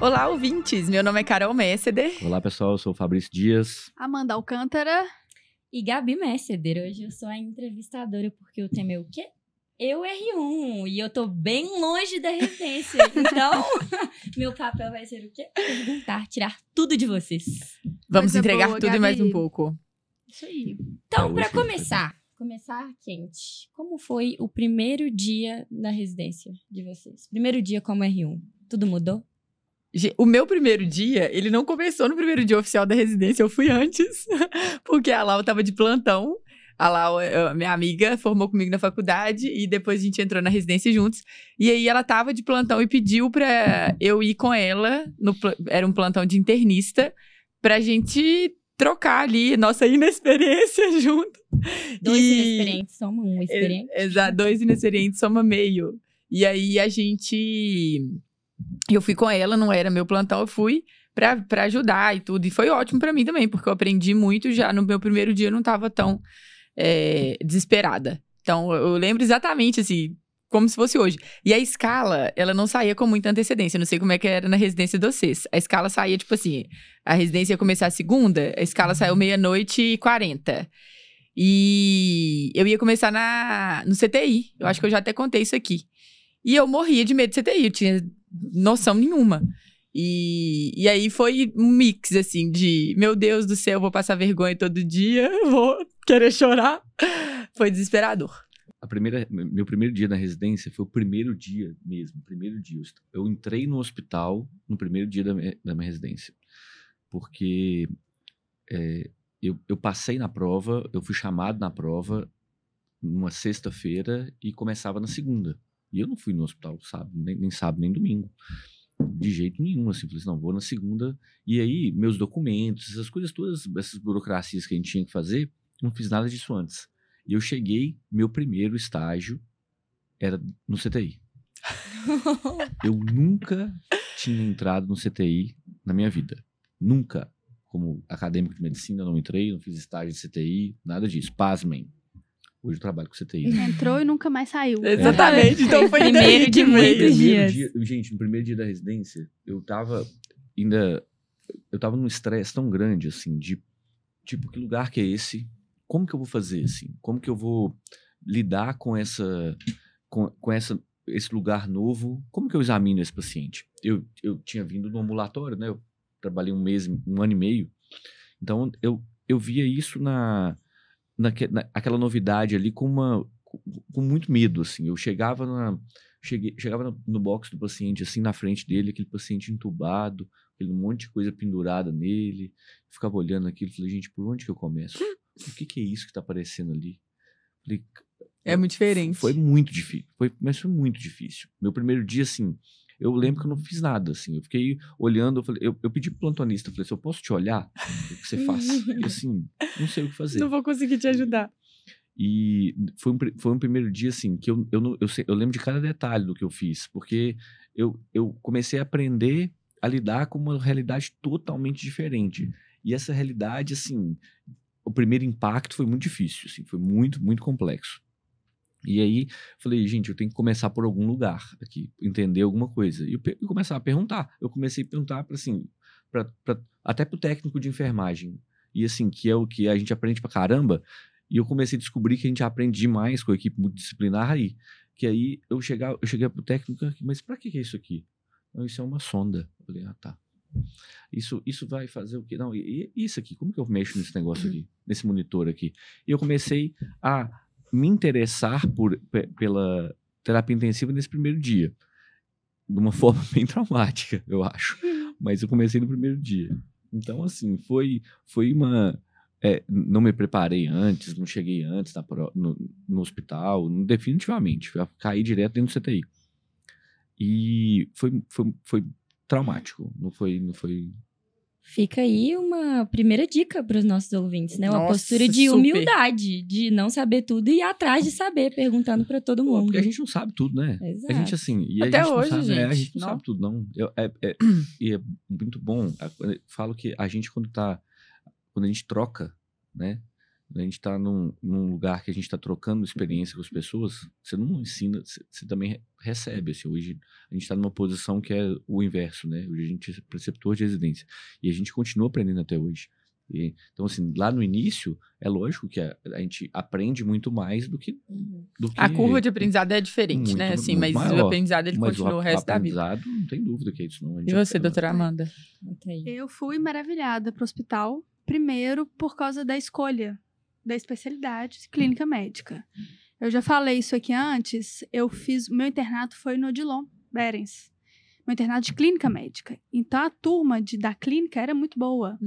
Olá, ouvintes! Meu nome é Carol Messeder. Olá, pessoal. Eu sou o Fabrício Dias. Amanda Alcântara. E Gabi Messeder. Hoje eu sou a entrevistadora porque o tema é o quê? Eu R1 e eu tô bem longe da residência. Então, meu papel vai ser o quê? Perguntar, tirar tudo de vocês. Vamos Coisa entregar boa, tudo e mais Gabi. um pouco. Isso aí. Então, foi- começar, começar quente. Como foi o primeiro dia na residência de vocês? Primeiro dia como R1. Tudo mudou? O meu primeiro dia, ele não começou no primeiro dia oficial da residência, eu fui antes, porque a Lau tava de plantão. A Lau, eh, minha amiga, formou comigo na faculdade e depois a gente entrou na residência juntos. E aí ela tava de plantão e pediu pra eu ir com ela, no, era um plantão de internista, pra gente trocar ali nossa inexperiência junto. Dois E- inexperientes, soma um experiente. Exato, dois inexperientes soma meio. E aí a gente. Eu fui com ela, não era meu plantão, eu fui pra, pra ajudar e tudo. E foi ótimo pra mim também, porque eu aprendi muito já. No meu primeiro dia eu não tava tão é, desesperada. Então eu lembro exatamente assim. Como se fosse hoje. E a escala, ela não saía com muita antecedência. Eu Não sei como é que era na residência de vocês. A escala saía, tipo assim, a residência ia começar segunda, a escala saiu meia-noite e quarenta. E eu ia começar na, no CTI. Eu acho que eu já até contei isso aqui. E eu morria de medo de CTI, eu tinha noção nenhuma. E, e aí foi um mix, assim, de meu Deus do céu, vou passar vergonha todo dia, vou querer chorar. Foi desesperador. A primeira, meu primeiro dia na residência foi o primeiro dia mesmo, primeiro dia. Eu entrei no hospital no primeiro dia da minha, da minha residência. Porque é, eu, eu passei na prova, eu fui chamado na prova numa sexta-feira e começava na segunda. E eu não fui no hospital, sabe? Nem, nem sábado, nem domingo. De jeito nenhum, assim. Falei assim, não, vou na segunda. E aí, meus documentos, essas coisas todas, essas burocracias que a gente tinha que fazer, não fiz nada disso antes. E eu cheguei, meu primeiro estágio era no CTI. Eu nunca tinha entrado no CTI na minha vida. Nunca. Como acadêmico de medicina, eu não entrei, não fiz estágio de CTI, nada disso. Pasmem. Hoje eu trabalho com CTI. Entrou e nunca mais saiu. Exatamente. Então foi Primeiro de que muitos dias. primeiro dia, gente, no primeiro dia da residência, eu tava ainda. Eu tava num estresse tão grande, assim, de tipo, que lugar que é esse? Como que eu vou fazer, assim? Como que eu vou lidar com essa. com, com essa, esse lugar novo? Como que eu examino esse paciente? Eu, eu tinha vindo do ambulatório, né? Eu trabalhei um mês, um ano e meio. Então, eu, eu via isso na, naque, na aquela novidade ali com uma com muito medo, assim. Eu chegava na cheguei, chegava no, no box do paciente, assim, na frente dele, aquele paciente entubado, aquele monte de coisa pendurada nele. Ficava olhando aquilo, falei, gente, por onde que eu começo? O que que é isso que tá aparecendo ali? Falei, É muito diferente. foi muito difícil. Foi, mas foi muito difícil. Meu primeiro dia, assim, eu lembro que eu não fiz nada, assim. Eu fiquei olhando, eu, falei, eu, eu pedi pro plantonista, eu falei, se eu posso te olhar, o que você faz? E assim, não sei o que fazer. Não vou conseguir te ajudar. E foi um, foi um primeiro dia, assim, que eu, eu, não, eu, sei- eu lembro de cada detalhe do que eu fiz, porque eu, eu comecei a aprender a lidar com uma realidade totalmente diferente. E essa realidade, assim, o primeiro impacto foi muito difícil, assim, foi muito, muito complexo. E aí, falei, gente, eu tenho que começar por algum lugar aqui, entender alguma coisa. E eu, eu começar a perguntar. Eu comecei a perguntar para assim, pra, pra, até pro técnico de enfermagem. E assim, que é o que a gente aprende pra caramba. E eu comecei a descobrir que a gente aprende demais com a equipe multidisciplinar aí. Que aí eu chegava, eu cheguei pro técnico, mas pra que que é isso aqui? Não, isso é uma sonda. Eu falei, ah, tá. Isso, isso vai fazer o quê? Não, e, e isso aqui? Como que eu mexo nesse negócio aqui? Nesse monitor aqui? E eu comecei a me interessar por, pe- pela terapia intensiva nesse primeiro dia. De uma forma bem traumática, eu acho. Mas eu comecei no primeiro dia. Então, assim, foi, foi uma. é, não me preparei antes, não cheguei antes na no, no hospital, definitivamente. Caí direto dentro do CTI. E foi, foi, foi traumático. Não foi, não foi Fica aí uma primeira dica para os nossos ouvintes, né? Uma Nossa, postura de super. humildade, de não saber tudo e ir atrás de saber, perguntando para todo Pô, mundo. Porque a gente não sabe tudo, né? Exato. A gente, assim. E Até a gente hoje, não sabe, é, a gente, gente não, não. sabe tudo, não. Eu, é, é- e é muito bom. eu falo que a gente, quando tá. quando a gente troca, né? A gente está num, num lugar que a gente está trocando experiência com as pessoas, você não ensina, você, você também re- recebe. Assim, hoje a gente está numa posição que é o inverso, né? Hoje a gente é preceptor de residência. E a gente continua aprendendo até hoje. E, então, assim, lá no início, é lógico que a, a gente aprende muito mais do que. Uhum. Do que A curva de aprendizado é diferente, Muito, né? Assim, mas o maior. aprendizado ele mas continua o ap- resto da vida. aprendizado, não tem dúvida que é isso, não. A E você, doutora Amanda? Eu fui maravilhada pro hospital, primeiro por causa da escolha da especialidade clínica médica. Eu já falei isso aqui antes, eu fiz, meu internato foi no Odilon Berens. Meu internato de clínica médica. Então a turma de, da clínica era muito boa.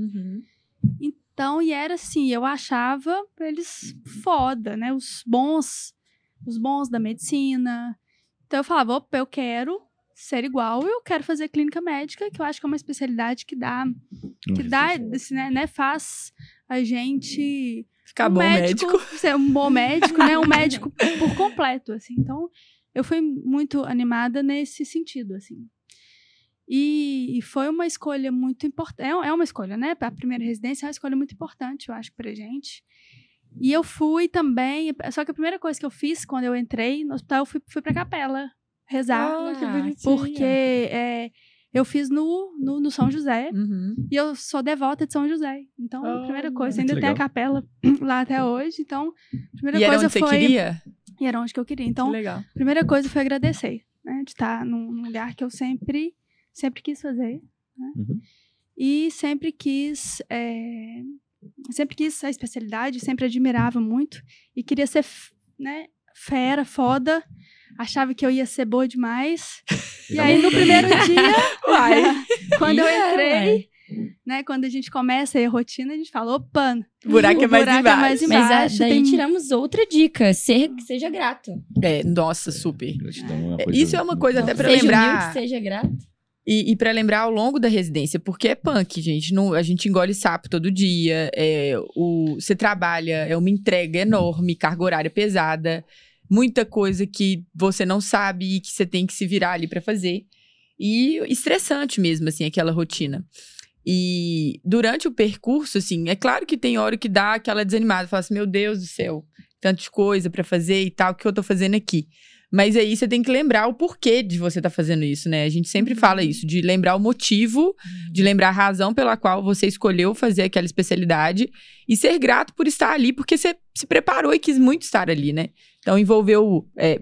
Então, e era assim, eu achava eles foda, né? Os bons, os bons da medicina. Então eu falava, opa, eu quero ser igual, eu quero fazer clínica médica, que eu acho que é uma especialidade que dá, que dá, assim, né, né, faz a gente Ficar um bom médico. ser um bom médico, né? Um médico por completo, assim. Então, eu fui muito animada nesse sentido, assim. E, e foi uma escolha muito importante. É, é uma escolha, né? A primeira residência é uma escolha muito importante, eu acho, pra gente. E eu fui também. Só que a primeira coisa que eu fiz quando eu entrei no hospital, eu fui, fui pra capela rezar. Ah, que Ah, bonitinho. porque é, eu fiz no, no, no São José. Uhum. E eu sou devota de São José. Então, a primeira Oh, coisa, ainda tem a capela lá até hoje. Então, a primeira E era coisa onde você foi. queria? E era onde que eu queria. Então, legal. a primeira coisa foi agradecer, né? De estar num lugar que eu sempre, sempre quis fazer. Uhum. E sempre quis. é, sempre quis a especialidade, sempre admirava muito. E queria ser, né? Fera, foda. Achava que eu ia ser boa demais. E aí, no primeiro dia, Uai. quando eu entrei, né? Quando a gente começa aí a rotina, a gente fala, opa, O buraco é mais buraco é mais embaixo. Mas a- embaixo daí tem- tiramos outra dica. Ser, seja grato. É, nossa, super. Gratidão é É, isso é uma coisa até seja lembrar. humilde, seja grato. E, e para lembrar ao longo da residência, porque é punk, gente. Não, a gente engole sapo todo dia. É, o, você trabalha, é uma entrega enorme, carga horária pesada, muita coisa que você não sabe e que você tem que se virar ali para fazer. E estressante mesmo, assim, aquela rotina. E durante o percurso, assim, é claro que tem hora que dá aquela desanimada, fala assim, meu Deus do céu, tanta coisa para fazer e tal, o que eu tô fazendo aqui? Mas aí você tem que lembrar o porquê de você estar fazendo isso, né? A gente sempre fala isso, de lembrar o motivo, de lembrar a razão pela qual você escolheu fazer aquela especialidade e ser grato por estar ali, porque você se preparou e quis muito estar ali, né? Então envolveu é,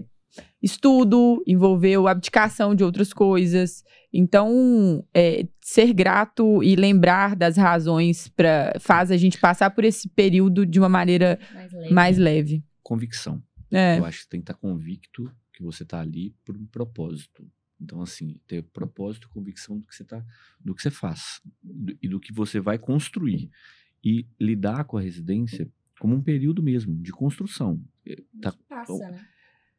estudo, envolveu abdicação de outras coisas. Então, é, ser grato e lembrar das razões pra, faz a gente passar por esse período de uma maneira Mais leve. mais leve. Convicção. É. Eu acho que tem que estar convicto que você está ali por um propósito. Então, assim, ter propósito convicção do que você tá, do que você faz do- e do que você vai construir. E lidar com a residência como um período mesmo de construção. É, tá- Passa, né?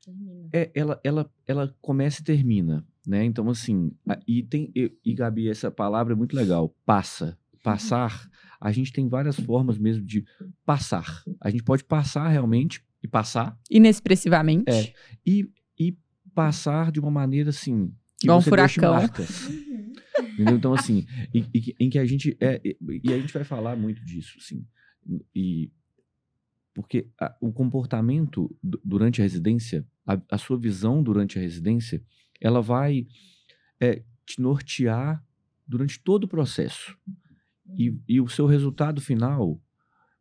Termina. é, ela, ela, ela começa e termina, né? Então, assim, a- e tem, e, e, Gabi, essa palavra é muito legal, passa. Passar, a gente tem várias formas mesmo de passar. A gente pode passar realmente e passar, Inexpressivamente. É. e, e passar de uma maneira assim Igual um furacão. marcas. Entendeu? Então, assim, e, e- em que a gente. É, e, a gente vai falar muito disso, assim. E. Porque a- o comportamento du- durante a residência, a, a sua visão durante a residência, ela vai é, te nortear durante todo o processo. E, e o seu resultado final,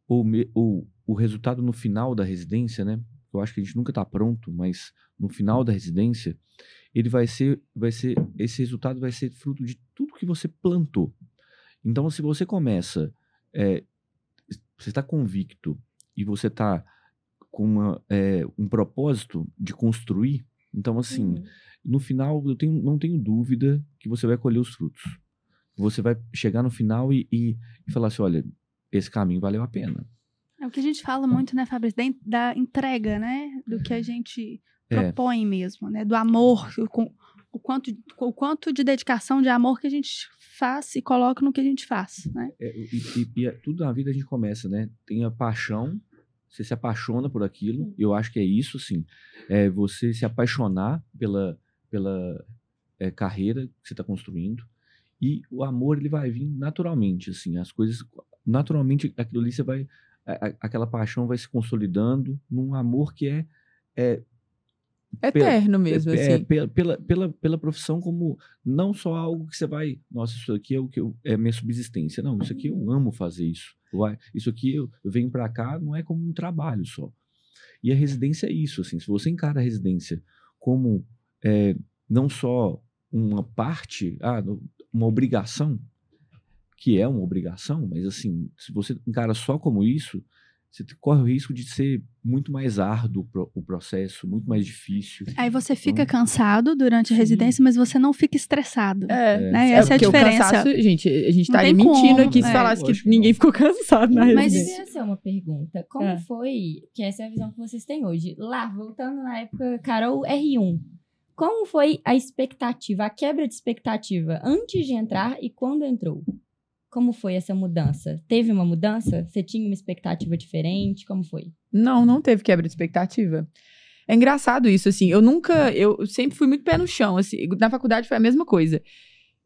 ou, me- ou o resultado no final da residência, né? Eu acho que a gente nunca está pronto, mas no final da residência, ele vai ser, vai ser, esse resultado vai ser fruto de tudo que você plantou. Então, se você começa, é, você está convicto e você está com uma, é, um propósito de construir, então assim, Uhum. no final eu tenho, não tenho dúvida que você vai colher os frutos. Você vai chegar no final e, e, e falar assim, olha, esse caminho valeu a pena. É o que a gente fala muito, né, Fabrício, da, en- da entrega, né? Do que a gente É. propõe mesmo, né? Do amor, o, com- o quanto, o quanto de dedicação, de amor que a gente faz e coloca no que a gente faz, né? É, e, e- e é- tudo na vida a gente começa, né? Tem a paixão, você se apaixona por aquilo. Eu acho que é isso, sim. É você se apaixonar pela, pela é, carreira que você está construindo. E o amor, ele vai vir naturalmente, assim. As coisas, naturalmente aquilo ali você vai. A- aquela paixão vai se consolidando num amor que é. é Eterno mesmo, é, assim. pela, pela, pela, pela profissão como não só algo que você vai, nossa, isso aqui é o que eu, é minha subsistência. Não, isso aqui eu amo fazer isso. Isso aqui eu, eu venho para cá não é como um trabalho só. E a residência é isso, assim, se você encara a residência como é, não só uma parte, ah, uma obrigação, que é uma obrigação, mas assim, se você encara só como isso, você corre o risco de ser muito mais árduo o pro- o processo, muito mais difícil. Aí você fica Então, cansado durante a sim. residência, mas você não fica estressado. É. Né? É Essa é a diferença. cansaço, gente, a gente Não tá mentindo como, aqui se é. falasse que que ninguém ficou cansado na Mas- Mas residência. isso é uma pergunta. Como É. foi, que essa é a visão que vocês têm hoje, lá, voltando na época Carol R1, como foi a expectativa, a quebra de expectativa antes de entrar e quando entrou? Como foi essa mudança? Teve uma mudança? Você tinha uma expectativa diferente? Como foi? Não, não teve quebra de expectativa. É engraçado isso, assim. Eu nunca. Eu sempre fui muito pé no chão, assim. Na faculdade foi a mesma coisa.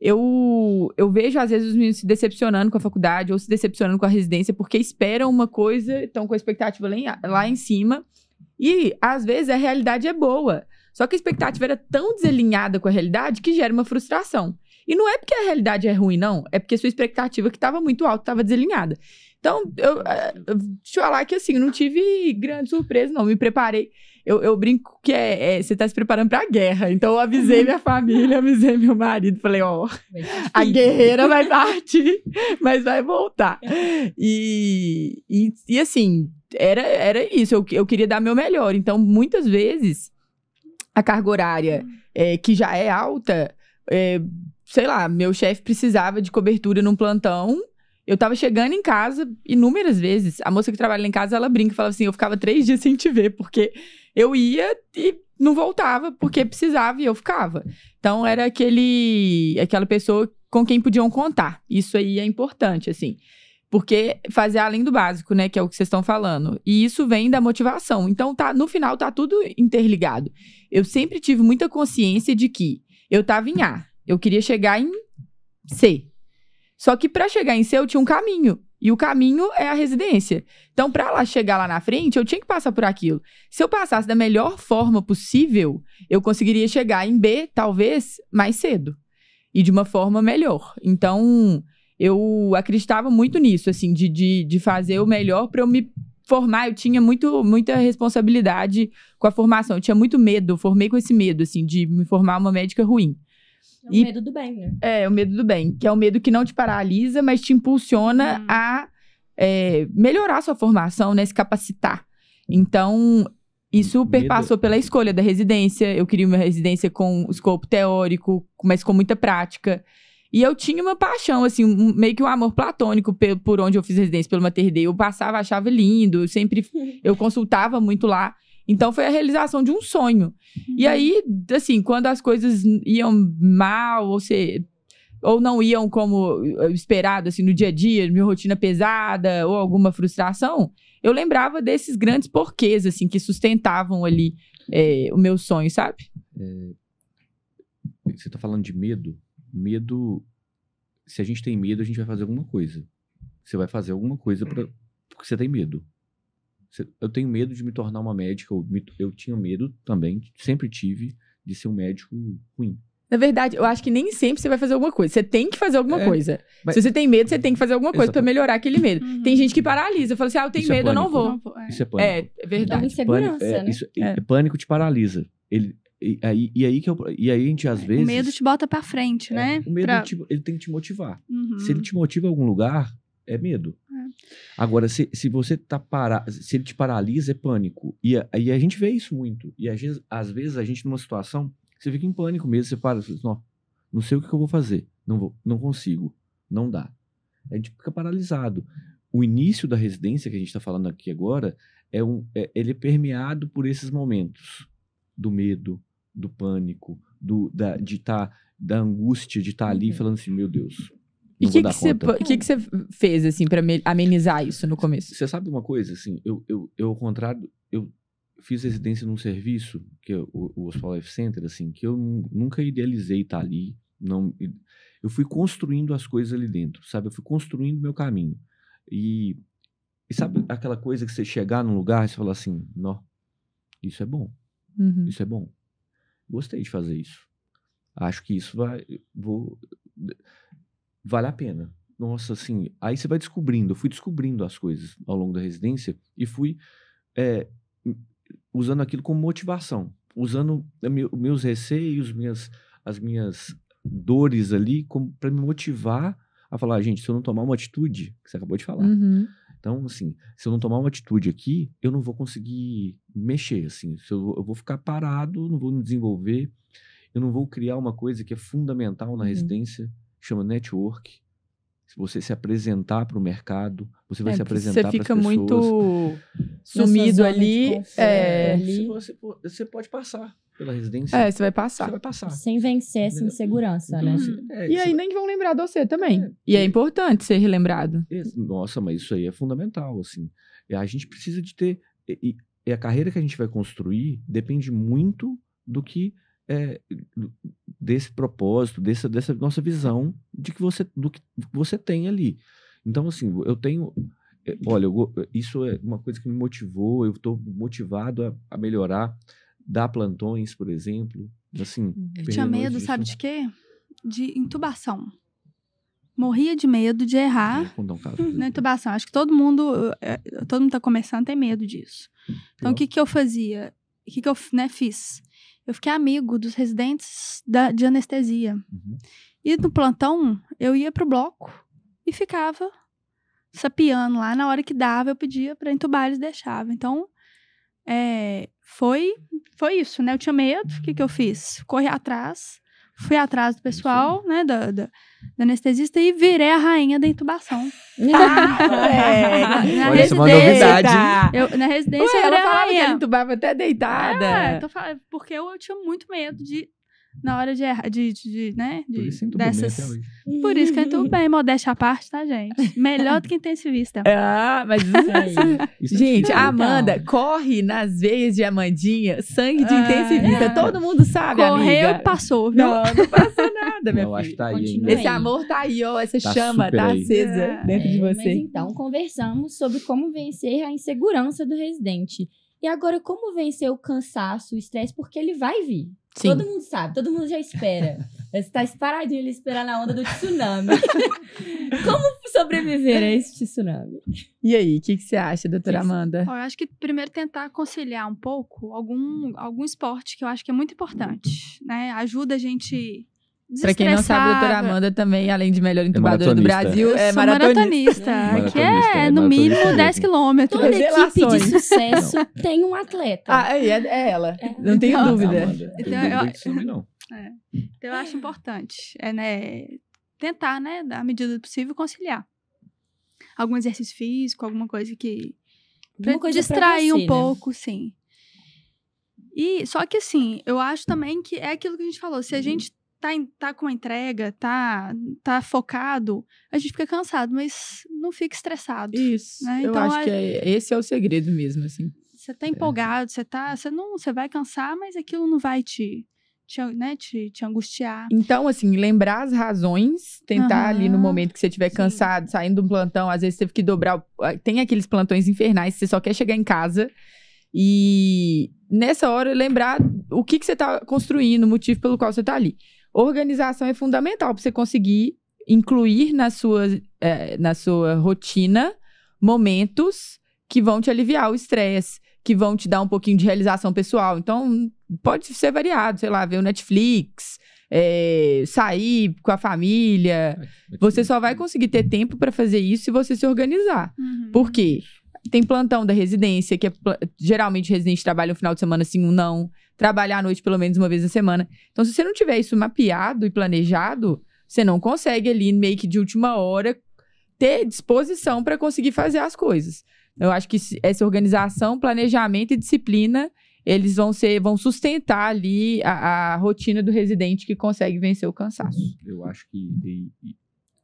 Eu, eu vejo, às vezes, os meninos se decepcionando com a faculdade ou se decepcionando com a residência porque esperam uma coisa, estão com a expectativa lá em, lá em cima. E, às vezes, a realidade é boa. Só que a expectativa era tão desalinhada com a realidade que gera uma frustração. E não é porque a realidade é ruim, não. É porque a sua expectativa, que estava muito alta, estava desalinhada. Então, eu, eh, eu- deixa eu falar que assim, não tive grande surpresa, não. Me preparei. Eu, eu brinco que é, é, você está se preparando para a guerra. Então, eu avisei minha família, avisei meu marido. Falei, ó, ser a guerreira vai partir, mas vai voltar. E, e, e, assim, era, era isso. Eu, eu queria dar meu melhor. Então, muitas vezes, a carga horária, é, que já é alta, é, sei lá, meu chefe precisava de cobertura num plantão. Eu tava chegando em casa inúmeras vezes. A moça que trabalha lá em casa, ela brinca e fala assim: eu ficava três dias sem te ver, porque eu ia e não voltava, porque precisava e eu ficava. Então era aquele aquela pessoa com quem podiam contar. Isso aí é importante, assim. Porque fazer além do básico, né, que é o que vocês estão falando. E isso vem da motivação. Então tá, no final tá tudo interligado. Eu sempre tive muita consciência de que eu tava em A, eu queria chegar em C. Só que para chegar em C eu tinha um caminho. E o caminho é a residência. Então, para lá chegar lá na frente, eu tinha que passar por aquilo. Se eu passasse da melhor forma possível, eu conseguiria chegar em B, talvez, mais cedo. E de uma forma melhor. Então, eu acreditava muito nisso, assim, de, de, de fazer o melhor para eu me formar. Eu tinha muito, muita responsabilidade com a formação. Eu tinha muito medo, eu formei com esse medo, assim, de me formar uma médica ruim. É o E- medo do bem, né? É, o medo do bem, que é o medo que não te paralisa, mas te impulsiona Hum. a é, melhorar a sua formação, né? Se capacitar. Então, isso Medo- perpassou pela escolha da residência. Eu queria uma residência com escopo teórico, mas com muita prática. E eu tinha uma paixão, assim, um- meio que um amor platônico por onde eu fiz residência, pelo Mater Eu passava, achava lindo, eu sempre eu consultava muito lá. Então foi a realização de um sonho. E aí, assim, quando as coisas iam mal, ou se ou não iam como esperado, assim, no dia a dia, minha rotina pesada, ou alguma frustração, eu lembrava desses grandes porquês, assim, que sustentavam ali eh, o meu sonho, sabe? Você está falando de medo. Medo. Se a gente tem medo, a gente vai fazer alguma coisa. Você vai fazer alguma coisa pra, porque você tem medo. Eu tenho medo de me tornar uma médica. Eu, me- eu tinha medo também, sempre tive, de ser um médico ruim. Na verdade, eu acho que nem sempre você vai fazer alguma coisa. Você tem que fazer alguma É, coisa. mas- Se você tem medo, você tem que fazer alguma coisa pra Exatamente. melhorar aquele medo. Uhum. Tem gente que paralisa. Fala assim, ah, eu tenho Isso é medo, eu não vou. Não é. Isso é pânico. É, é verdade. insegurança, Pânico, é, né? isso- É. é, pânico te paralisa. Ele, e, aí, e, aí que eu, e aí a gente, às vezes. O medo te bota pra frente, é, né? O medo Pra- te- ele tem que te motivar. Uhum. Se ele te motiva a algum lugar, é medo. Agora, se, se você tá para, se ele te paralisa, é pânico. E a- aí a gente vê isso muito. E às vezes, às vezes a gente numa situação, você fica em pânico mesmo, você para, você fala, assim, não, não sei o que que eu vou fazer, não vou, não consigo, não dá. A gente fica paralisado. O início da residência que a gente está falando aqui agora é um, é- ele é permeado por esses momentos do medo, do pânico, do da, de estar da angústia de estar ali Uhum. falando assim, meu Deus. E o que, que, você, que, que você fez, assim, me- amenizar isso no começo? Você sabe uma coisa, assim, eu, eu, eu ao contrário, eu fiz residência num serviço, que é o, o Hospital Life Center, assim, que eu nu- nunca idealizei estar ali, não, eu fui construindo as coisas ali dentro, sabe? Eu fui construindo meu caminho. E, e sabe aquela coisa que você chegar num lugar e você falar assim, não, isso é bom, Uhum. isso é bom. Gostei de fazer isso. Acho que isso vai, vou, vale a pena. Nossa, assim, aí você vai descobrindo. Eu fui descobrindo as coisas ao longo da residência e fui é, usando aquilo como motivação, usando meu- meus receios, minhas, as minhas dores ali para me motivar a falar, "Ah, gente, se eu não tomar uma atitude, que você acabou de falar. Uhum. Então, assim, se eu não tomar uma atitude aqui, eu não vou conseguir mexer, assim. Eu, eu vou ficar parado, não vou me desenvolver, eu não vou criar uma coisa que é fundamental na Uhum. residência, chama network. Se você se apresentar para o mercado, você vai É, se apresentar Você para as fica pessoas. muito sua sumido zona de ali. conforto É, ali. Se você, você pode passar pela residência. é, você vai Você passar. vai passar. Sem vencer essa insegurança, Então, né? assim, é, E você- aí nem vão lembrar de você também. É. E é importante ser relembrado. Nossa, mas isso aí é fundamental, assim. A gente precisa de ter... E- e a carreira que a gente vai construir depende muito do que... é, desse propósito, dessa, dessa nossa visão de que você, do que você tem ali. Então, assim, eu tenho... é, Olha, eu isso é uma coisa que me motivou, eu estou motivado a, a melhorar, dar plantões, por exemplo. Assim, Eu perdendo tinha medo, disso. sabe de quê? De intubação. Morria de medo de errar um caso. na intubação. Acho que todo mundo, eh, todo mundo tá começando tem medo disso. Então, o que que eu fazia? O que que eu né, fiz? Eu fiquei amigo dos residentes da, de anestesia. Uhum. E no plantão, eu ia pro bloco e ficava sapiando lá. Na hora que dava, eu pedia pra entubar, eles deixavam. Então, é, foi, foi isso, né? Eu tinha medo, o que, que eu fiz? Corri atrás, fui atrás do pessoal, né, da, da, da anestesista e virei a rainha da intubação. é. Na Olha, isso é uma residência, novidade. Eu, na residência, Ué, eu ela era falava que rainha. ela entubava até deitada. É, tô falando, porque eu, eu tinha muito medo de, na hora de errar, de, de, de, né, Por de, isso entuba bem dessas... até hoje. Por isso que eu entubo bem, modéstia à parte, tá, gente? Melhor do que intensivista. Ah, mas Isso aí. Isso é Gente, a Amanda Então. corre nas veias de Amandinha, sangue de Ah, intensivista. é. Todo mundo sabe, Correu amiga. e passou, viu? Não, não passou nada, minha Eu acho filha. que tá aí Continua ainda. Esse aí. amor tá aí, ó. Essa Tá chama tá aí. acesa É. dentro de É, Mas você. então, conversamos sobre como vencer a insegurança do residente. E agora, como vencer o cansaço, o estresse, porque ele vai vir. Sim. Todo mundo sabe, todo mundo já espera. Você tá paradinho ele esperar na onda do tsunami. como sobreviver a esse tsunami? E aí, o que, que você acha, doutora Amanda? Ó, eu acho que primeiro tentar conciliar um pouco algum, algum esporte que eu acho que é muito importante, né? Ajuda a gente Pra quem não sabe, a doutora. Amanda também, além de melhor entubadora do maratonista. Brasil, Eu é sou maratonista. maratonista, que é, é no mínimo 10 mesmo. quilômetros. Toda equipe de sucesso tem um atleta. Ah, aí, é, é ela. É. Não tenho Então, dúvida. Amanda, não Então, eu- também, não. Então, eu acho importante, é, né, tentar, né, à medida do possível, conciliar. Algum exercício físico, alguma coisa que... Pra coisa pra distrair você, um né? pouco, sim. E, só que assim, eu acho também que é aquilo que a gente falou, se a gente tá, em- tá com uma entrega, tá, tá focado, a gente fica cansado, mas não fica estressado. Isso. Né? Eu Então, acho a- que é- esse é o segredo mesmo, assim. Você tá empolgado, você tá, você não, você vai cansar, mas aquilo não vai te, te, né, te, te angustiar. Então, assim, lembrar as razões, tentar ali no momento que você estiver cansado, saindo de um plantão, às vezes teve que dobrar. o- ah, Tem aqueles plantões infernais, você só quer chegar em casa. E nessa hora, lembrar o que, que você está construindo, o motivo pelo qual você está ali. Organização é fundamental para você conseguir incluir na sua, eh, na sua rotina momentos que vão te aliviar o estresse, que vão te dar um pouquinho de realização pessoal. Então, pode ser variado, sei lá, ver o Netflix, eh, sair com a família. Você só vai conseguir ter tempo para fazer isso se você se organizar. Uhum. Por quê? Tem plantão da residência, que é geralmente o residente trabalha um final de semana sim, um não. Trabalhar à noite pelo menos uma vez na semana. Então, se você não tiver isso mapeado e planejado, você não consegue ali, meio que de última hora, ter disposição para conseguir fazer as coisas. Eu acho que essa organização, planejamento e disciplina, eles vão ser, vão sustentar ali a, a rotina do residente que consegue vencer o cansaço. Eu acho que e- e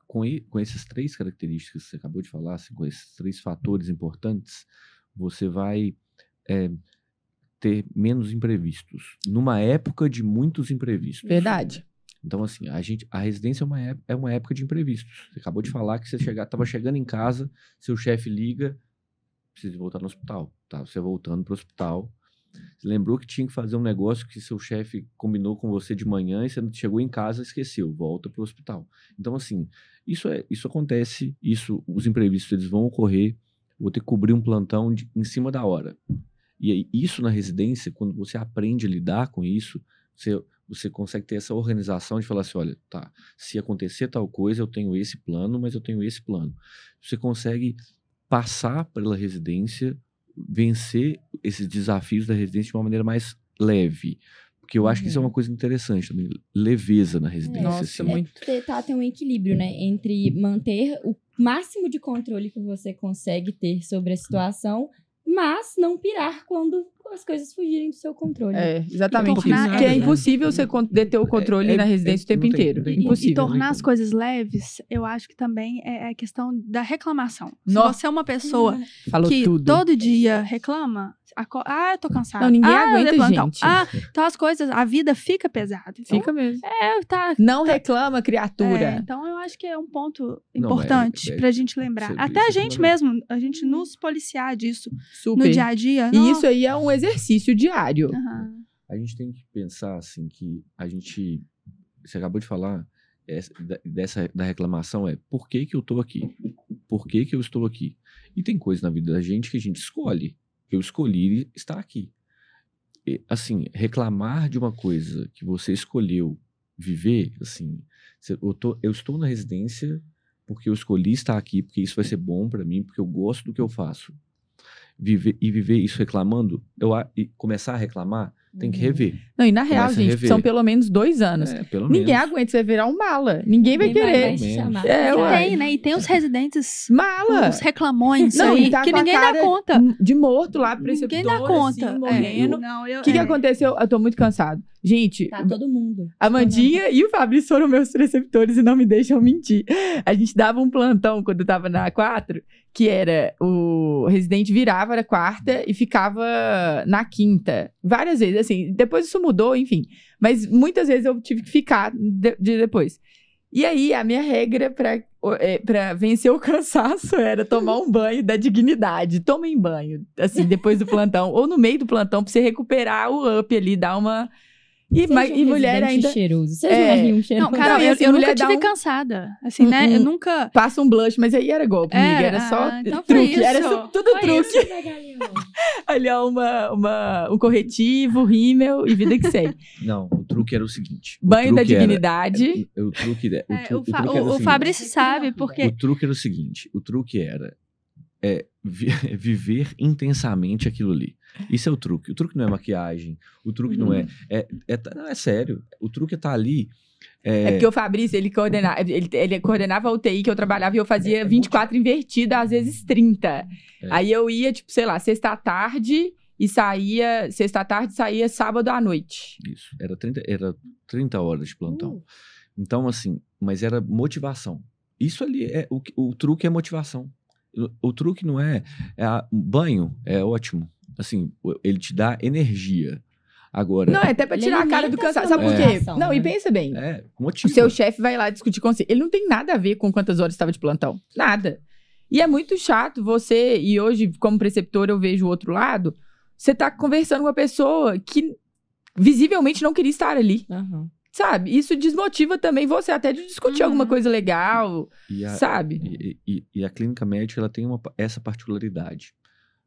com, e- com essas três características que você acabou de falar, assim, com esses três fatores importantes, você vai é, ter menos imprevistos. Numa época de muitos imprevistos. Verdade. Então, assim, a, gente, a residência é uma, é uma época de imprevistos. Você acabou de falar que você estava chegando em casa, seu chefe liga, precisa voltar no hospital. Tá, você voltando para o hospital. Você lembrou que tinha que fazer um negócio que seu chefe combinou com você de manhã e você chegou em casa e esqueceu, volta para o hospital. Então, assim, isso, é, isso acontece, isso, os imprevistos eles vão ocorrer. Vou ter que cobrir um plantão de- em cima da hora. E isso na residência, quando você aprende a lidar com isso, você, você consegue ter essa organização de falar assim: olha, tá, se acontecer tal coisa, eu tenho esse plano, mas eu tenho esse plano. Você consegue passar pela residência, vencer esses desafios da residência de uma maneira mais leve. Porque eu acho que isso é uma coisa interessante também, leveza na residência. Nossa, assim. muito. tentar ter um equilíbrio, né? Entre manter o máximo de controle que você consegue ter sobre a situação, mas não pirar quando as coisas fugirem do seu controle. É, exatamente tornar- isso. Porque é é, impossível você deter o controle é- na residência o é- tempo não tem- inteiro. não tem E- E, Impossível. tornar as coisas leves, eu acho que também é a questão da reclamação. Se Nó. você é uma pessoa Falou que tudo. todo dia reclama, ah, eu tô cansada. Não, ninguém ah, aguenta, gente. Ah, então as coisas, a vida fica pesada. Então, Fica mesmo. É, tá. Não reclama, é, criatura. então eu acho que é um ponto Não, importante é- é- pra gente lembrar. Até a é gente mesmo, a gente nos policiar disso Super. no dia a dia. E isso aí é um exercício diário. Aham. A gente tem que pensar assim que a gente. Você acabou de falar essa- dessa da reclamação é por que, que eu estou aqui? Por que, que eu estou aqui? E tem coisa na vida da gente que a gente escolhe. Eu escolhi estar aqui. E, assim, reclamar de uma coisa que você escolheu viver, assim, eu, tô- eu estou na residência porque eu escolhi estar aqui, porque isso vai ser bom para mim, porque eu gosto do que eu faço. Viver, e viver isso reclamando, eu, a- e começar a reclamar, tem que Uhum. rever. Não, e na real, Começa a gente, são pelo menos dois anos. É, pelo Ninguém menos. aguenta, você vai virar um mala. Ninguém vai Ninguém querer. chamar. É, E tem, né? E tem os residentes, Mala. os reclamões Não, aí, e tá que ninguém dá conta. De morto lá, preceptor, Ninguém dá conta. assim, É, morrendo. não, eu, O que, que é. aconteceu? Eu tô muito cansado. Gente, Tá todo mundo. a Mandinha e o Fabrício foram meus preceptores e não me deixam mentir. A gente dava um plantão quando eu tava na 4, que era o residente virava na quarta e ficava na quinta. Várias vezes, assim. Depois isso mudou, enfim. Mas muitas vezes eu tive que ficar de, de depois. E aí, a minha regra pra, é, pra vencer o cansaço era tomar um banho da dignidade. Tomem banho, assim, depois do plantão. ou no meio do plantão, pra você recuperar o up ali, dar uma... E, um e mulher ainda cheiroso. Seja É. um R1 cheiroso. Não, cara, Não, eu, assim, eu nunca tive um- cansada. Assim, né? Um- Eu um- nunca. passa um blush, mas aí era golpe, amiga. Era, Era só ah, então foi truque. Era isso. só- tudo Foi truque. isso. Ali, ó, uma, uma, um corretivo, rímel e vida que segue. Não, o truque era o seguinte. o Banho da era- dignidade. é, o truque, era- o, É, o, o Fa- truque era o- o Fabrício sabe, porque. O truque era o seguinte: o truque era é, vi- viver intensamente aquilo ali. Isso é o truque. O truque não é maquiagem. O truque não Uhum. é. É, é, tá- não, é sério. O truque é tá ali. É porque o Fabrício, ele, coordena, ele, ele coordenava a UTI que eu trabalhava e eu fazia 24 invertida, às vezes 30. É. Aí eu ia, tipo, sei lá, sexta à tarde e saía, sexta à tarde saía sábado à noite. Isso. Era 30, era 30 horas de plantão. Uh. Então, assim, mas era motivação. Isso ali é. O, o truque é motivação. O, o truque não é. é a- banho é ótimo. Assim, o- ele te dá energia. Agora. Não, é até pra tirar a cara do cansaço. Sabe por quê? Não, e né? pensa bem. É, O motiva. seu chefe vai lá discutir com você. Ele não tem nada a ver com quantas horas estava de plantão. Nada. E é muito chato você, e hoje, como preceptor, eu vejo o outro lado. Você tá conversando com uma pessoa que visivelmente não queria estar ali. Aham. Sabe? Isso desmotiva também você até de discutir Uhum. alguma coisa legal, E a, sabe? E, e- e a clínica médica ela tem uma, essa particularidade.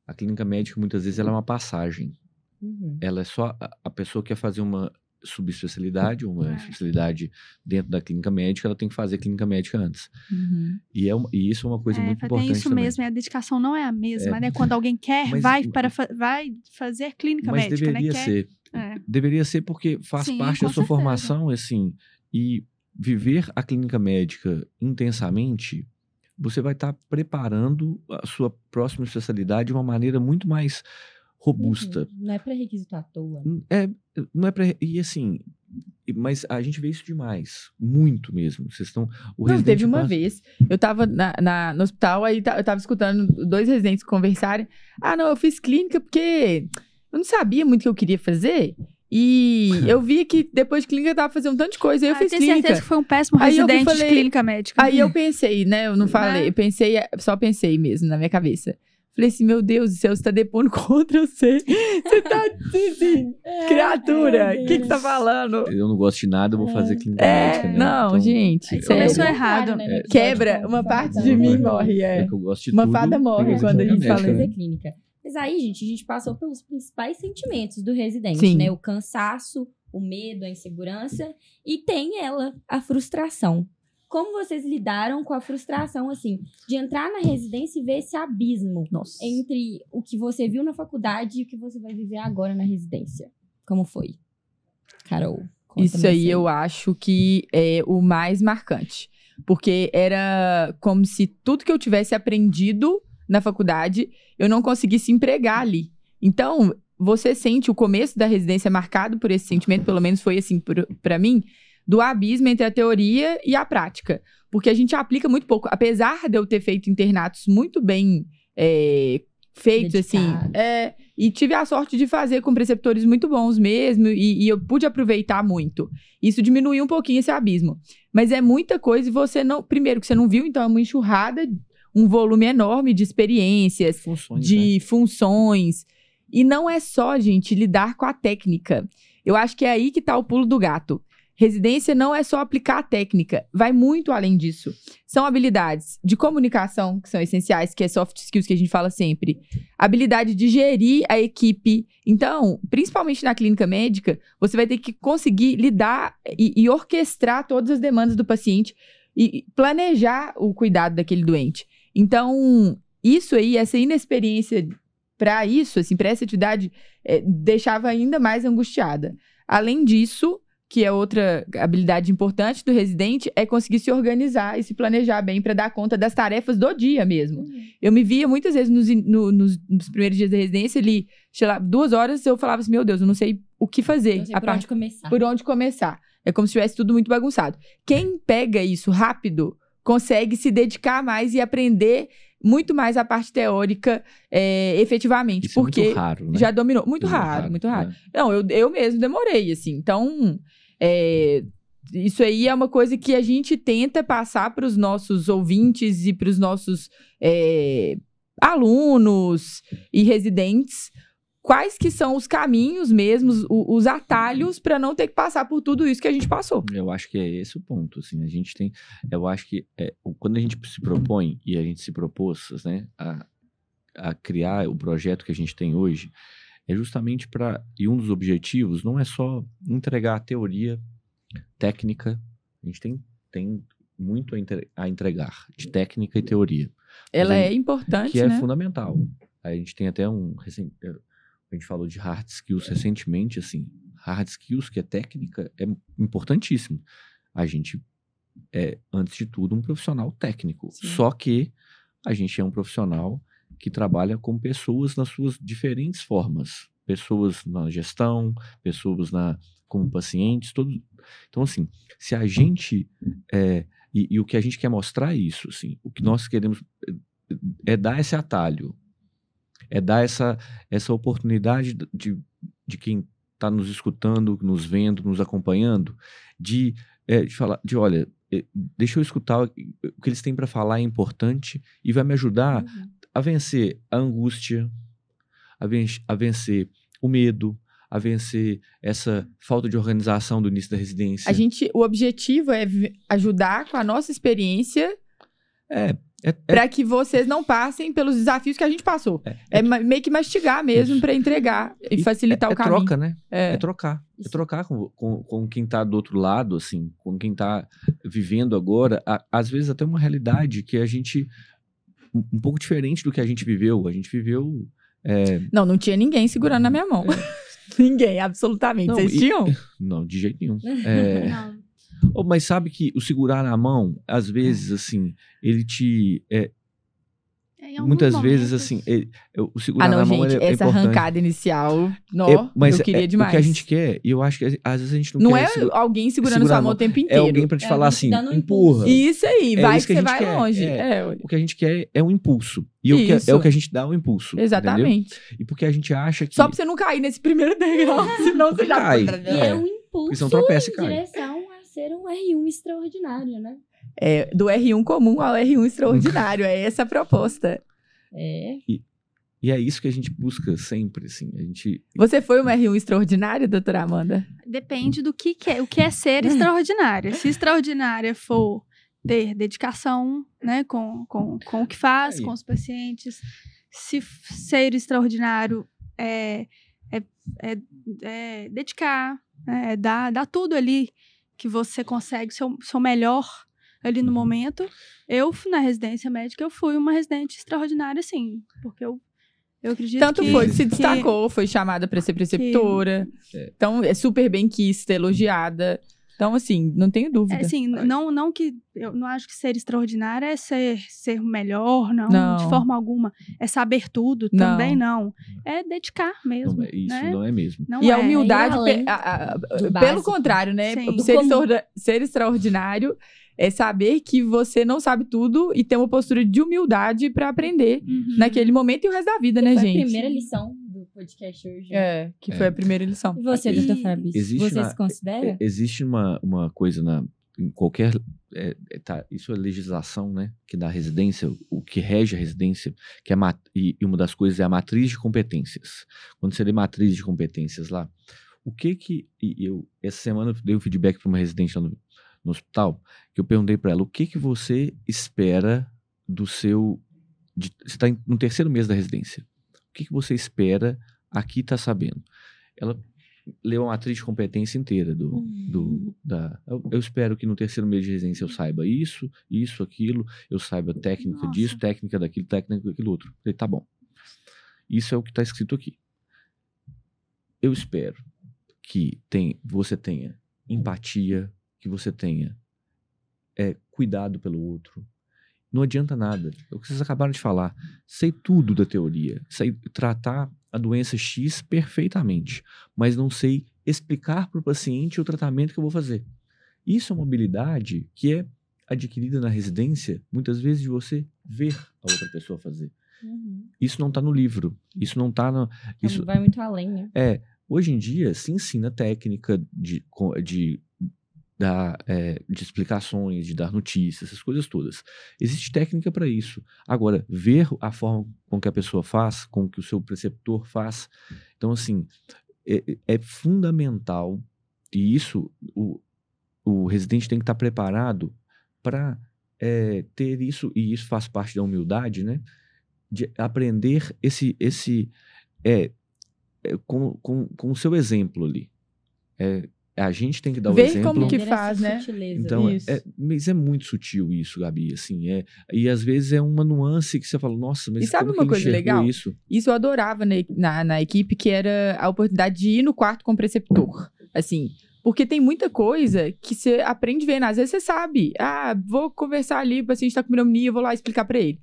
A clínica médica muitas vezes ela é uma passagem. Uhum. Ela é só a, a pessoa que quer fazer uma subespecialidade, uma É. especialidade dentro da clínica médica, ela tem que fazer clínica médica antes. Uhum. E, é e isso é uma coisa É, muito importante isso também. mesmo, a dedicação não é a mesma, É. né? Quando alguém quer, Mas- vai, para vai fazer clínica Mas médica, deveria né? Ser. É. Deveria ser porque faz Sim, parte da sua certeza. formação, assim, e viver a clínica médica intensamente, você vai estar preparando a sua próxima especialidade de uma maneira muito mais robusta. Uhum. Não é pré-requisito à toa. né? É, não é pra. E assim. Mas a gente vê isso demais. Muito mesmo. Vocês estão. O Não, residente teve uma passa- vez, eu tava na, na- no hospital, aí eu tava escutando dois residentes conversarem. Ah, não, eu fiz clínica porque eu não sabia muito o que eu queria fazer. E eu vi que depois de clínica eu tava fazendo um tanto de coisa. Aí eu Ah, fiz tenho clínica. certeza que foi um péssimo Aí residente falei- de clínica médica. Aí eu pensei, né? Eu não falei, Né? eu pensei, só pensei mesmo na minha cabeça. Falei assim, meu Deus do céu, você tá depondo contra você. Você tá assim, criatura, o que que você tá falando? Eu não gosto de nada, eu vou fazer clínica É, médica, né? não, Então, gente, sério. começou errado. né, Quebra, uma parte de mim morre, é. É que eu gosto de Uma tudo, fada morre que quando a gente fala médica, fazer né? clínica. Mas aí, gente, a gente passou pelos principais sentimentos do residente, Sim. né? O cansaço, o medo, a insegurança e tem ela, a frustração. Como vocês lidaram com a frustração, assim, de entrar na residência e ver esse abismo Nossa. entre o que você viu na faculdade e o que você vai viver agora na residência? Como foi? Carol. Isso aí eu acho que é o mais marcante. Porque era como se tudo que eu tivesse aprendido na faculdade, eu não conseguisse empregar ali. Então, você sente o começo da residência marcado por esse sentimento, pelo menos foi assim para mim, do abismo entre a teoria e a prática. Porque a gente aplica muito pouco. Apesar de eu ter feito internatos muito bem é, feitos, assim, é, e tive a sorte de fazer com preceptores muito bons mesmo, e, e eu pude aproveitar muito. Isso diminuiu um pouquinho esse abismo. Mas é muita coisa e você não. Primeiro, que você não viu, então é uma enxurrada, um volume enorme de experiências, Funções, né? de funções. E não é só, gente, lidar com a técnica. Eu acho que é aí que tá o pulo do gato. Residência não é só aplicar a técnica, vai muito além disso. São habilidades de comunicação, que são essenciais, que é soft skills que a gente fala sempre. Habilidade de gerir a equipe. Então, principalmente na clínica médica, você vai ter que conseguir lidar e, e orquestrar todas as demandas do paciente e planejar o cuidado daquele doente. Então, isso aí, essa inexperiência para isso, assim, para essa atividade, eh, deixava ainda mais angustiada. Além disso, que é outra habilidade importante do residente, é conseguir se organizar e se planejar bem para dar conta das tarefas do dia mesmo. Eu me via muitas vezes nos, no- nos- nos primeiros dias da residência, ali, sei lá, duas horas, eu falava assim, meu Deus, eu não sei o que fazer. Não sei a por parte onde começar. por onde começar. É como se tivesse tudo muito bagunçado. Quem pega isso rápido consegue se dedicar mais e aprender muito mais a parte teórica é, efetivamente. Isso é porque muito raro, né? já dominou. Muito raro, muito raro. né? Não, eu, eu mesmo demorei, assim. Então, é, isso aí é uma coisa que a gente tenta passar para os nossos ouvintes e para os nossos é, alunos e residentes. Quais que são os caminhos mesmos, os atalhos para não ter que passar por tudo isso que a gente passou. Eu acho que é esse o ponto, assim, a gente tem, eu acho que é, quando a gente se propõe e a gente se propôs, né, a, a criar o projeto que a gente tem hoje, é justamente para, e um dos objetivos não é só entregar a teoria técnica, a gente tem, tem muito a, entre- a entregar de técnica e teoria, Ela Mas é importante, que é né? fundamental. A gente tem até um, eh, a gente falou de hard skills recentemente, assim, hard skills que é técnica é importantíssimo. A gente é antes de tudo um profissional técnico, Sim. só que a gente é um profissional que trabalha com pessoas nas suas diferentes formas, pessoas na gestão, pessoas na como pacientes, todo. Então assim, se a gente é, e, e o que a gente quer mostrar é isso, assim, o que nós queremos é dar esse atalho, é dar essa, essa oportunidade de, de quem está nos escutando, nos vendo, nos acompanhando, de, é, de falar, de olha, é, deixa eu escutar o que eles têm para falar é importante e vai me ajudar Uhum. A vencer a angústia, a, ven a vencer o medo, a vencer essa falta de organização do início da residência. A gente, o objetivo é ajudar com a nossa experiência É, é, é para que vocês não passem pelos desafios que a gente passou. É, É, ma- meio que mastigar mesmo para entregar e facilitar é, o caminho. troca, né? É. É trocar. É trocar com, com, com quem tá do outro lado, assim, com quem tá vivendo agora. A- às vezes até uma realidade que a gente. Um, pouco diferente do que a gente viveu. A gente viveu. é, Não, não tinha ninguém segurando na minha mão. ninguém, absolutamente. Não, Vocês e- tinham? não, de jeito nenhum. É, Não. oh, mas sabe que o segurar na mão, às vezes, assim, ele te. é, É, muitas vezes, momentos- assim, ele- eu- o segurar Ah, não, na mão gente, ele é, é essa importante. arrancada inicial, nó, É, mas eu queria é, demais. O que a gente quer, e eu acho que às vezes a gente não, Não quer. é segu- alguém segurando segurar sua a mão o tempo é inteiro. alguém pra te É falar assim, um empurra. Isso aí, É vai isso que que você a vai quer, longe. é. É. O que a gente quer é um impulso. E, o que é, é o que a gente dá o impulso. entendeu? Exatamente. E porque a gente acha que. Só pra você não cair nesse primeiro degrau, senão você já Cai. E é, um impulso Porque tropeça e cai. direção a ser um R1 extraordinário, né? É, do R1 comum ao R1 extraordinário. É essa a proposta. É. E é isso que a gente busca sempre, assim. A gente. Você foi uma R1 extraordinária, doutora Amanda? Depende do que, que é, o que é ser extraordinária. Se extraordinária for ter dedicação, né, com, com, com o que faz, Aí. com os pacientes. Se ser extraordinário é, é, é, é dedicar, né, é dar, dar tudo ali que você consegue, seu, seu melhor ali no Uhum. momento. Eu, na residência médica, eu fui uma residente extraordinária, sim, porque eu, eu acredito Tanto que... foi que se que- destacou, foi chamada para ser preceptora. É. Então, é super bem quista, elogiada. Então, assim, não tenho dúvida. É, assim, não, não que. Eu não acho que ser extraordinário é ser, ser o melhor, não, Não. De forma alguma. É saber tudo Não. também, não. É dedicar mesmo. Não é- isso né? não é mesmo. Não E é. a humildade, pe- a- a- pelo básico. contrário, né? Ser, ser extraordinário é saber que você não sabe tudo e ter uma postura de humildade para aprender Uhum. naquele momento e o resto da vida, né, foi gente? a primeira lição do podcast hoje. É, que É. foi a primeira lição. E você, doutor Fábio? Existe Você na- se considera? É, Existe uma, uma coisa na, em qualquer. é, é, tá, isso é legislação, né? Que dá residência, o que rege a residência, que é e, e uma das coisas é a matriz de competências. Quando você lê matriz de competências lá, o que que. E eu, essa semana eu dei um feedback para uma residente lá no, no hospital, que eu perguntei para ela: o que que você espera do seu. De, você está no terceiro mês da residência. O que que você espera aqui tá sabendo? Ela leu a matriz de competência inteira do, do da eu, eu espero que no terceiro mês de residência eu saiba isso, isso, aquilo, eu saiba técnica Nossa. disso, técnica daquilo, técnica daquilo outro. Falei, tá bom. Isso é o que está escrito aqui. Eu espero que tem, você tenha empatia, que você tenha é, cuidado pelo outro. Não adianta nada. É o que vocês acabaram de falar. Sei tudo da teoria. Sei tratar a doença X perfeitamente. Mas não sei explicar para o paciente o tratamento que eu vou fazer. Isso é uma habilidade que é adquirida na residência, muitas vezes, de você ver a outra pessoa fazer. Uhum. Isso não está no livro. Isso não está no. Isso, Vai muito além, né? é, hoje em dia se ensina técnica de, de, dar, é, de explicações, de dar notícias, essas coisas todas. Existe técnica para isso. Agora, ver a forma com que a pessoa faz, com que o seu preceptor faz. Então, assim, é, é fundamental, e isso o, o residente tem que estar preparado para ter isso, e isso faz parte da humildade, né? De aprender esse, esse é, é, com, com, com o seu exemplo ali. É, a gente tem que dar o Ver exemplo. como que faz, né? sutileza. Então, é- Isso. é, mas é muito sutil isso, Gabi, assim, é, e às vezes é uma nuance que você fala, nossa, mas E sabe como uma coisa legal? isso? Isso eu adorava na, na, na equipe, que era a oportunidade de ir no quarto com o preceptor. Assim, porque tem muita coisa que você aprende vendo. Às vezes você sabe, ah, vou conversar ali, o paciente tá com pneumonia, eu vou lá explicar pra ele.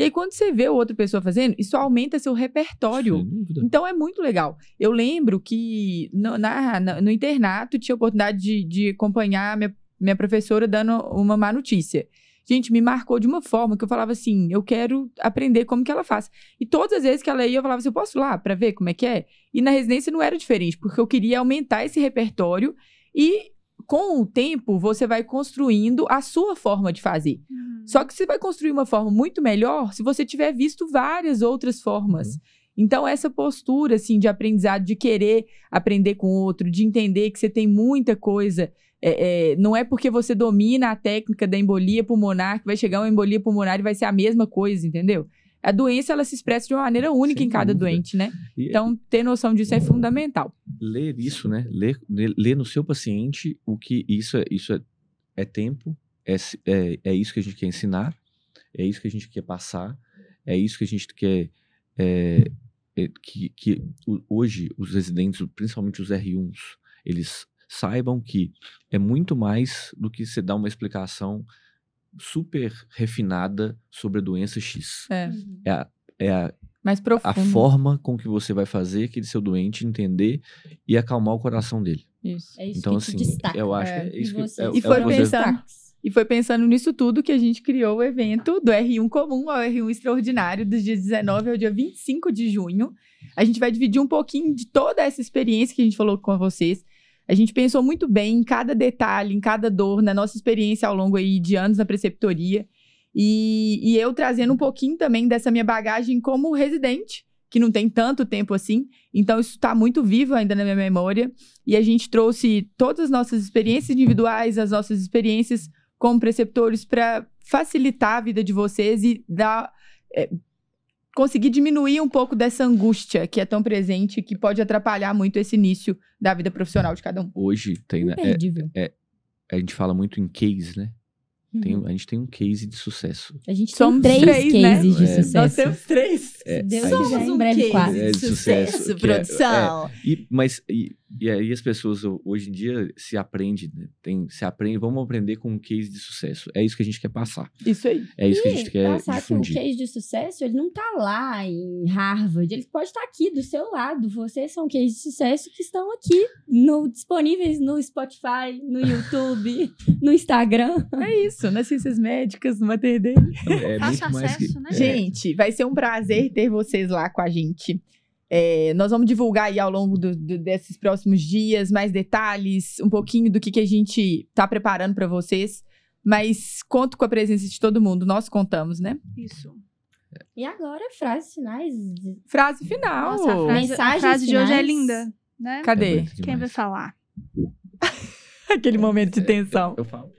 E aí, quando você vê outra pessoa fazendo, isso aumenta seu repertório. Sem dúvida. Então é muito legal. Eu lembro que no, na- no internato tinha a oportunidade de, de acompanhar minha, minha professora dando uma má notícia. Gente, me marcou de uma forma que eu falava assim: eu quero aprender como que ela faz. E todas as vezes que ela ia, eu falava assim: eu posso ir lá pra ver como é que é? E na residência não era diferente, porque eu queria aumentar esse repertório e. Com o tempo, você vai construindo a sua forma de fazer. Uhum. Só que você vai construir uma forma muito melhor se você tiver visto várias outras formas. Então, essa postura, assim, de aprendizado, de querer aprender com o outro, de entender que você tem muita coisa. é, é, não é porque você domina a técnica da embolia pulmonar que vai chegar uma embolia pulmonar e vai ser a mesma coisa, entendeu? A doença, ela se expressa de uma maneira única Sem em cada dúvida. doente, né? E- Então, ter noção disso é fundamental. ler isso, né? Ler, ler, no seu paciente o que isso é, isso é, é tempo, é, é, é isso que a gente quer ensinar, é isso que a gente quer passar, é isso que a gente quer é, é, que, que hoje os residentes, principalmente os R1s, eles saibam que é muito mais do que você dar uma explicação super refinada sobre a doença X. É, Uhum. É a, é a, mais a profundo. forma com que você vai fazer aquele seu doente entender e acalmar o coração dele. Isso. É isso Então, que assim, destaca. eu acho É. que é isso E que você- é, E é foi pensando- E foi pensando nisso tudo que a gente criou o evento do R1 comum ao R1 extraordinário, dos dias 19 ao dia 25 de junho. A gente vai dividir um pouquinho de toda essa experiência que a gente falou com vocês. A gente pensou muito bem em cada detalhe, em cada dor, na nossa experiência ao longo aí de anos na preceptoria. E, e eu trazendo um pouquinho também dessa minha bagagem como residente, que não tem tanto tempo assim. Então, isso está muito vivo ainda na minha memória. E a gente trouxe todas as nossas experiências individuais, as nossas experiências como preceptores para facilitar a vida de vocês e dar. é, conseguir diminuir um pouco dessa angústia que é tão presente que pode atrapalhar muito esse início da vida profissional de cada um. Hoje tem, né, é- Imperdível. a gente fala muito em case, né? Tem- Uhum. a gente tem um case de sucesso. A gente Somos tem três, três, né? cases de É. sucesso. Nós temos três. É, Deus quiser, em breve quatro. É, de sucesso, que é- E, mas, e, e aí as pessoas ho- hoje em dia se aprende, né? Tem, se aprende, vamos aprender com um case de sucesso. É isso que a gente quer passar. Isso aí. É isso que a E gente quer que difundir. o case de sucesso, ele não tá lá em Harvard, ele pode estar aqui do seu lado. Vocês são case de sucesso que estão aqui, no, disponíveis no Spotify, no YouTube, no Instagram. É isso, nas ciências médicas, no Mater Day. Então, é Fácil muito mais que, acesso, né? é, Gente, vai ser um prazer ter vocês lá com a gente. É, nós vamos divulgar aí ao longo do- do- desses próximos dias mais detalhes, um pouquinho do que, que a gente tá preparando para vocês. Mas conto com a presença de todo mundo. Nós contamos, né? Isso. E agora, frases finais. Frase final. Nossa, a frase, a Mensagens frase de hoje é linda, né? é Cadê? bonito Quem vai falar? Aquele momento de tensão. Eu falo.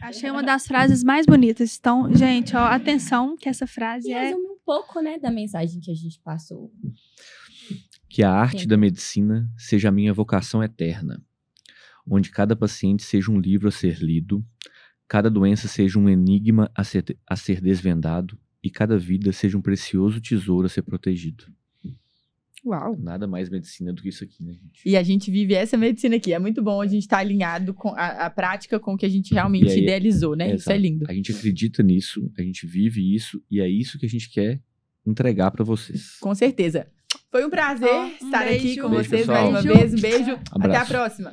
Achei uma das frases mais bonitas. Então, gente, ó, atenção, que essa frase E é. Pouco, né, da mensagem que a gente passou. Que a arte Sim. da medicina seja a minha vocação eterna, onde cada paciente seja um livro a ser lido, cada doença seja um enigma a ser, a ser desvendado e cada vida seja um precioso tesouro a ser protegido uau, nada mais medicina do que isso aqui, né, gente? E a gente vive essa medicina aqui. É muito bom a gente estar tá alinhado com a, a, prática com o que a gente uhum. realmente aí, é- idealizou, né? É, isso é lindo. A gente acredita nisso, a gente vive isso e é isso que a gente quer entregar para vocês. Com certeza. Foi um prazer oh, um estar beijo. aqui com beijo, vocês mais uma beijo. vez. Um beijo. Abraço. Até a próxima.